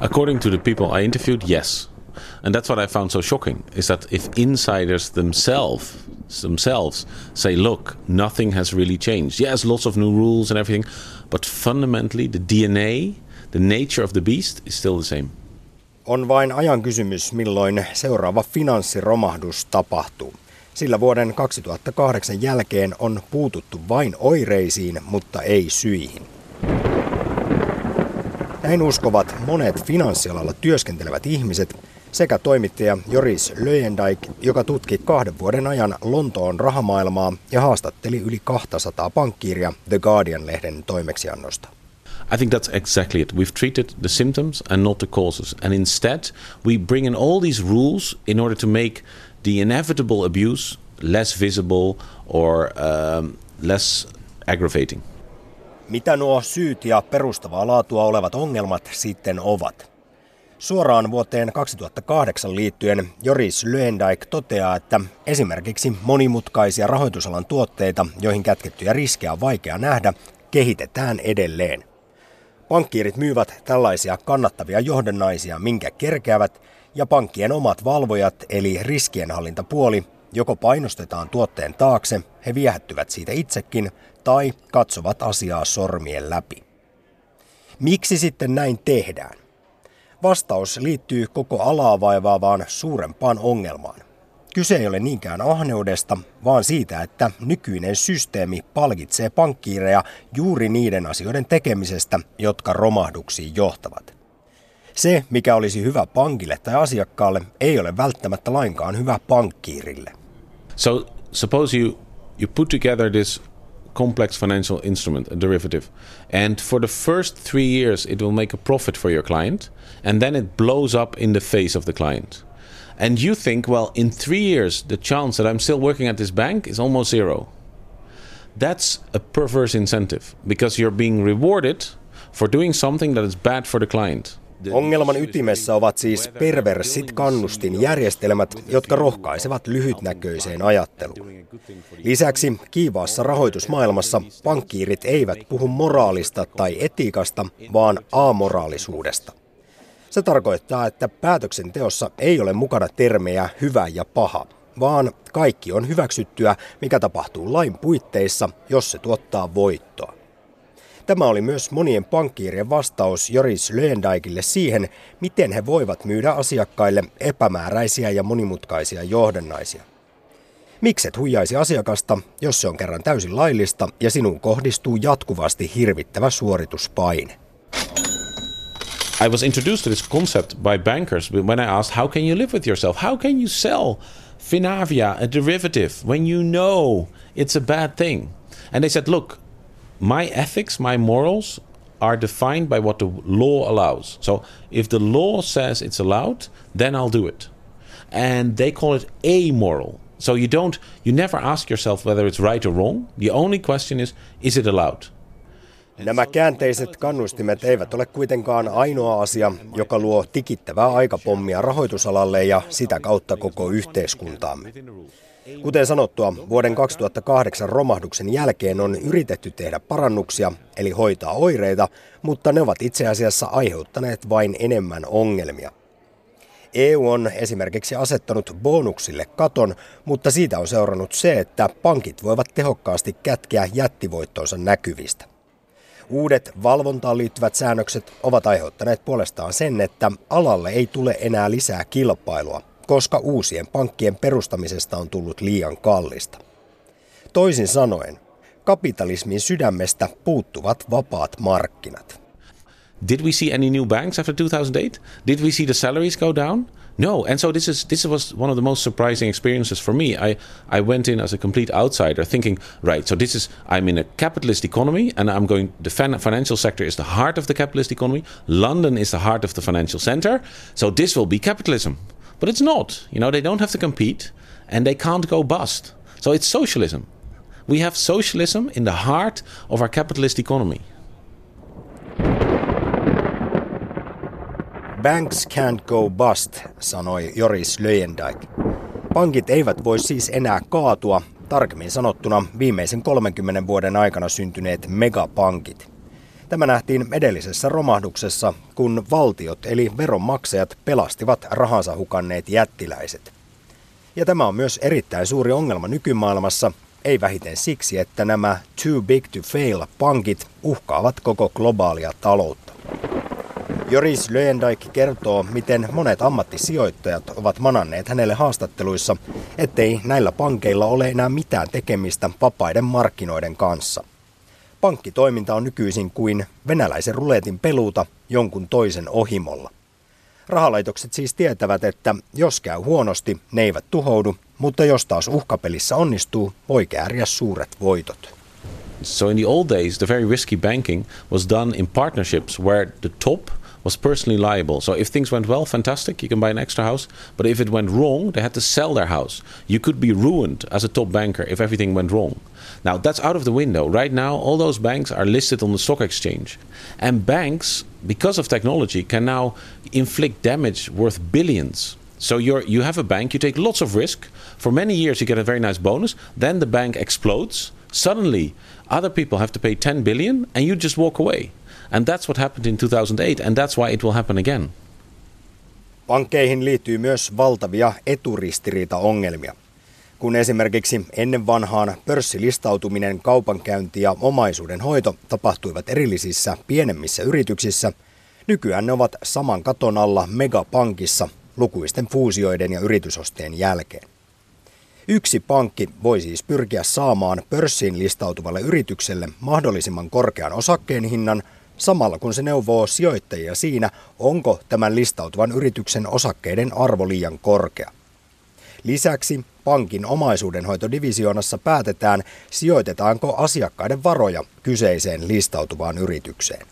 According to the people I interviewed, yes. And that's what I found so shocking is that if insiders themselves themselves say, look, nothing has really changed. Yes, lots of new rules and everything, but fundamentally the DNA, the nature of the beast is still the same. On vain ajan kysymys, milloin seuraava finanssiromahdus tapahtuu. Sillä vuoden 2008 jälkeen on puututtu vain oireisiin, mutta ei syihin. Näin uskovat monet finanssialalla työskentelevät ihmiset sekä toimittaja Joris Löjendijk, joka tutki kahden vuoden ajan Lontoon rahamaailmaa ja haastatteli yli 200 pankkiiria The Guardian-lehden toimeksiannosta. I think that's exactly it. We've treated the symptoms and not the causes. And instead, we bring in all these rules in order to make the inevitable abuse less visible or um, less aggravating. Mitä nuo syyt ja perustavaa laatua olevat ongelmat sitten ovat? Suoraan vuoteen 2008 liittyen Joris Lyendijk toteaa, että esimerkiksi monimutkaisia rahoitusalan tuotteita, joihin kätkettyjä riskejä on vaikea nähdä, kehitetään edelleen. Pankkiirit myyvät tällaisia kannattavia johdannaisia, minkä kerkeävät, ja pankkien omat valvojat, eli riskienhallintapuoli, joko painostetaan tuotteen taakse, he viehättyvät siitä itsekin, tai katsovat asiaa sormien läpi. Miksi sitten näin tehdään? Vastaus liittyy koko alaa vaivaavaan suurempaan ongelmaan. Kyse ei ole niinkään ahneudesta, vaan siitä, että nykyinen systeemi palkitsee pankkiireja juuri niiden asioiden tekemisestä, jotka romahduksiin johtavat. Se, mikä olisi hyvä pankille tai asiakkaalle, ei ole välttämättä lainkaan hyvä pankkiirille. So suppose you you put together this complex financial instrument, a derivative, and for the first three years it will make a profit for your client, and then it blows up in the face of the client. And you think, well, in three years, the chance that I'm still working at this bank is almost zero. That's a perverse incentive because you're being rewarded for doing something that is bad for the client. Ongelman ytimessä ovat siis perversit kannustinjärjestelmät, jotka rohkaisevat lyhytnäköiseen ajatteluun. Lisäksi kiivaassa rahoitusmaailmassa pankkiirit eivät puhu moraalista tai etiikasta, vaan amoraalisuudesta. Se tarkoittaa, että päätöksenteossa ei ole mukana termejä hyvä ja paha, vaan kaikki on hyväksyttyä, mikä tapahtuu lain puitteissa, jos se tuottaa voittoa. Tämä oli myös monien pankkiirien vastaus Joris Löendijkille siihen, miten he voivat myydä asiakkaille epämääräisiä ja monimutkaisia johdannaisia. Mikset huijaisi asiakasta, jos se on kerran täysin laillista ja sinun kohdistuu jatkuvasti hirvittävä suorituspaine? I was introduced to this concept by bankers when I asked, How can you live with yourself? How can you sell Finavia, a derivative, when you know it's a bad thing? And they said, Look, my ethics, my morals are defined by what the law allows. So if the law says it's allowed, then I'll do it. And they call it amoral. So you don't you never ask yourself whether it's right or wrong. The only question is is it allowed? Nämä käänteiset kannustimet eivät ole kuitenkaan ainoa asia, joka luo tikittävää aikapommia rahoitusalalle ja sitä kautta koko yhteiskuntaamme. Kuten sanottua, vuoden 2008 romahduksen jälkeen on yritetty tehdä parannuksia, eli hoitaa oireita, mutta ne ovat itse asiassa aiheuttaneet vain enemmän ongelmia. EU on esimerkiksi asettanut bonuksille katon, mutta siitä on seurannut se, että pankit voivat tehokkaasti kätkeä jättivoittonsa näkyvistä. Uudet valvontaan liittyvät säännökset ovat aiheuttaneet puolestaan sen, että alalle ei tule enää lisää kilpailua, koska uusien pankkien perustamisesta on tullut liian kallista. Toisin sanoen, kapitalismin sydämestä puuttuvat vapaat markkinat. Did we see any new banks after 2008? Did we see the salaries go down? No, and so this is this was one of the most surprising experiences for me. I I went in as a complete outsider, thinking, right, so this is I'm in a capitalist economy, and I'm going. The financial sector is the heart of the capitalist economy. London is the heart of the financial center. So this will be capitalism. But it's not. You know, they don't have to compete and they can't go bust. So it's socialism. We have socialism in the heart of our capitalist economy. Banks can't go bust, sanoi Joris Löjendijk. Pankit eivät voi siis enää kaatua, tarkemmin sanottuna viimeisen 30 vuoden aikana syntyneet megapankit. Tämä nähtiin edellisessä romahduksessa, kun valtiot eli veronmaksajat pelastivat rahansa hukanneet jättiläiset. Ja tämä on myös erittäin suuri ongelma nykymaailmassa, ei vähiten siksi, että nämä too big to fail pankit uhkaavat koko globaalia taloutta. Joris Löendijk kertoo, miten monet ammattisijoittajat ovat mananneet hänelle haastatteluissa, ettei näillä pankeilla ole enää mitään tekemistä vapaiden markkinoiden kanssa. Pankkitoiminta on nykyisin kuin venäläisen ruletin peluuta jonkun toisen ohimolla. Rahalaitokset siis tietävät, että jos käy huonosti, ne eivät tuhoudu, mutta jos taas uhkapelissä onnistuu, voi kääriä suuret voitot. So in the old days, the very risky banking was done in partnerships where the top was personally liable. So if things went well, fantastic, you can buy an extra house. But if it went wrong, they had to sell their house. You could be ruined as a top banker if everything went wrong. Now that's out of the window. Right now, all those banks are listed on the stock exchange. And banks, because of technology, can now inflict damage worth billions. So you you have a bank, you take lots of risk. For many years, you get a very nice bonus. Then the bank explodes. Suddenly, other people have to pay 10 billion, and you just walk away. And that's what happened in 2008, and that's why it will happen again. Pankkeihin liittyy myös valtavia eturistiriita-ongelmia. Kun esimerkiksi ennen vanhaan pörssilistautuminen, kaupankäynti ja omaisuuden hoito tapahtuivat erillisissä pienemmissä yrityksissä, nykyään ne ovat saman katon alla megapankissa lukuisten fuusioiden ja yritysosteen jälkeen. Yksi pankki voi siis pyrkiä saamaan pörssiin listautuvalle yritykselle mahdollisimman korkean osakkeen hinnan – samalla kun se neuvoo sijoittajia siinä, onko tämän listautuvan yrityksen osakkeiden arvo liian korkea. Lisäksi pankin omaisuudenhoitodivisioonassa päätetään, sijoitetaanko asiakkaiden varoja kyseiseen listautuvaan yritykseen.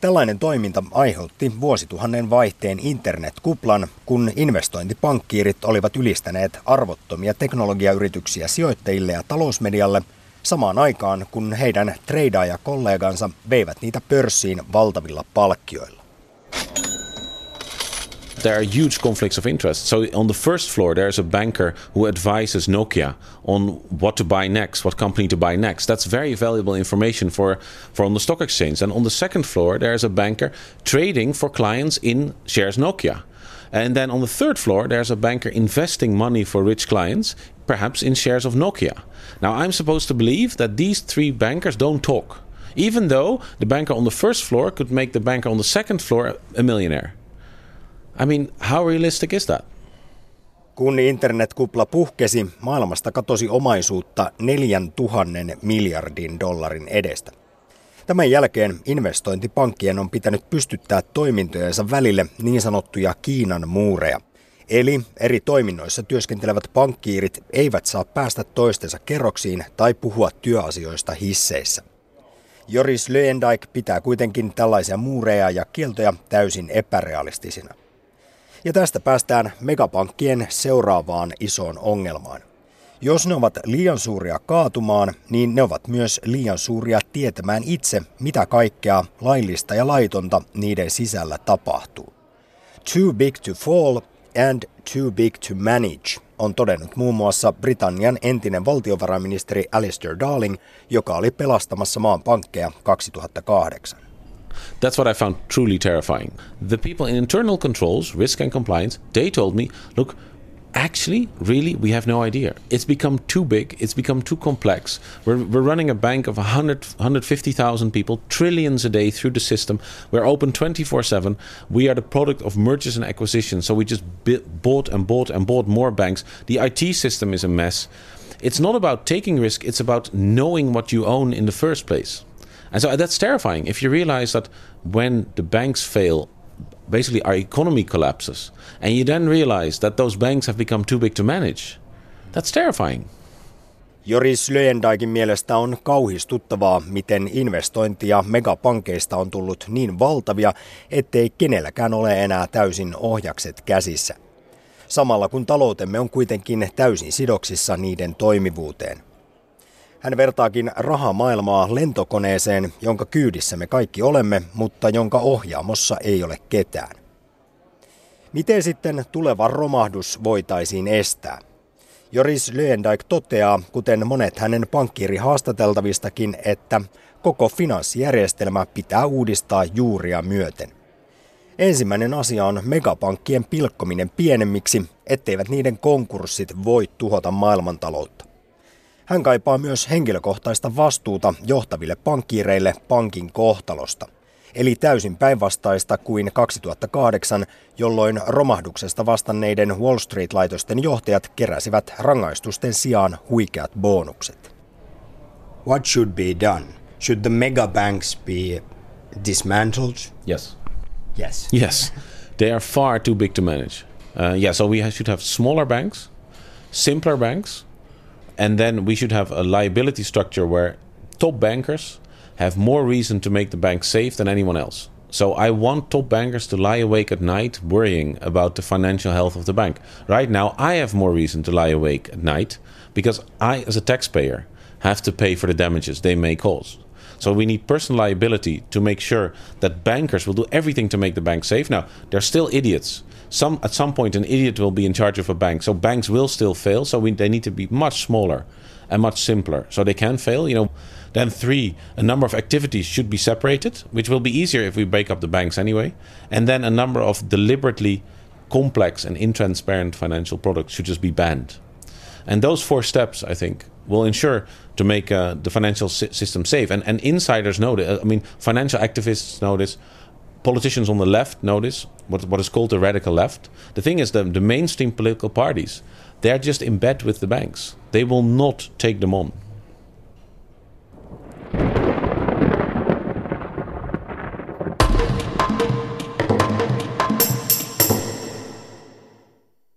Tällainen toiminta aiheutti vuosituhannen vaihteen internetkuplan, kun investointipankkiirit olivat ylistäneet arvottomia teknologiayrityksiä sijoittajille ja talousmedialle – samaan aikaan, kun heidän treidaajakollegansa veivät niitä pörssiin valtavilla palkkioilla. there are huge conflicts of interest. So on the first floor, there's a banker who advises Nokia on what to buy next, what company to buy next. That's very valuable information for, for on the stock exchange. And on the second floor, there's a banker trading for clients in shares Nokia. And then on the third floor, there's a banker investing money for rich clients, perhaps in shares of Nokia. Now, I'm supposed to believe that these three bankers don't talk, even though the banker on the first floor could make the banker on the second floor a millionaire. I mean, how realistic is that? Kun internetkupla puhkesi, maailmasta katosi omaisuutta 4000 miljardin dollarin edestä. Tämän jälkeen investointipankkien on pitänyt pystyttää toimintojensa välille niin sanottuja Kiinan muureja. Eli eri toiminnoissa työskentelevät pankkiirit eivät saa päästä toistensa kerroksiin tai puhua työasioista hisseissä. Joris Löendijk pitää kuitenkin tällaisia muureja ja kieltoja täysin epärealistisina. Ja tästä päästään megapankkien seuraavaan isoon ongelmaan. Jos ne ovat liian suuria kaatumaan, niin ne ovat myös liian suuria tietämään itse, mitä kaikkea laillista ja laitonta niiden sisällä tapahtuu. Too big to fall and too big to manage on todennut muun muassa Britannian entinen valtiovarainministeri Alistair Darling, joka oli pelastamassa maan pankkeja 2008. That's what I found truly terrifying. The people in internal controls, risk and compliance, they told me, look, actually, really, we have no idea. It's become too big. It's become too complex. We're, we're running a bank of 100, 150,000 people, trillions a day through the system. We're open 24 7. We are the product of mergers and acquisitions. So we just bought and bought and bought more banks. The IT system is a mess. It's not about taking risk, it's about knowing what you own in the first place. And so uh, that's terrifying if you realize that when the banks fail, basically our economy collapses, and you then realize that those banks have become too big to manage. That's terrifying. Joris Löendaikin mielestä on kauhistuttavaa, miten investointia megapankeista on tullut niin valtavia, ettei kenelläkään ole enää täysin ohjakset käsissä. Samalla kun taloutemme on kuitenkin täysin sidoksissa niiden toimivuuteen. Hän vertaakin rahamaailmaa lentokoneeseen, jonka kyydissä me kaikki olemme, mutta jonka ohjaamossa ei ole ketään. Miten sitten tuleva romahdus voitaisiin estää? Joris Löendijk toteaa, kuten monet hänen pankkiiri haastateltavistakin, että Koko finanssijärjestelmä pitää uudistaa juuria myöten. Ensimmäinen asia on megapankkien pilkkominen pienemmiksi, etteivät niiden konkurssit voi tuhota maailmantaloutta. Hän kaipaa myös henkilökohtaista vastuuta johtaville pankkiireille pankin kohtalosta. Eli täysin päinvastaista kuin 2008, jolloin romahduksesta vastanneiden Wall Street-laitosten johtajat keräsivät rangaistusten sijaan huikeat bonukset. What should be done? Should the mega banks be dismantled? Yes. Yes. Yes. They are far too big to manage. Uh, yeah, so we should have smaller banks, simpler banks, and then we should have a liability structure where top bankers have more reason to make the bank safe than anyone else. So I want top bankers to lie awake at night worrying about the financial health of the bank. Right now, I have more reason to lie awake at night because I, as a taxpayer, have to pay for the damages they may cause. So we need personal liability to make sure that bankers will do everything to make the bank safe. Now, they're still idiots some at some point an idiot will be in charge of a bank. So banks will still fail. So we, they need to be much smaller and much simpler. So they can fail. You know. Then three, a number of activities should be separated, which will be easier if we break up the banks anyway. And then a number of deliberately complex and intransparent financial products should just be banned. And those four steps, I think, will ensure to make uh, the financial si- system safe. And, and insiders know this. I mean, financial activists know this politicians on the left notice what, what is called the radical left. The thing is, that the mainstream political parties, they're just in bed with the banks. They will not take them on.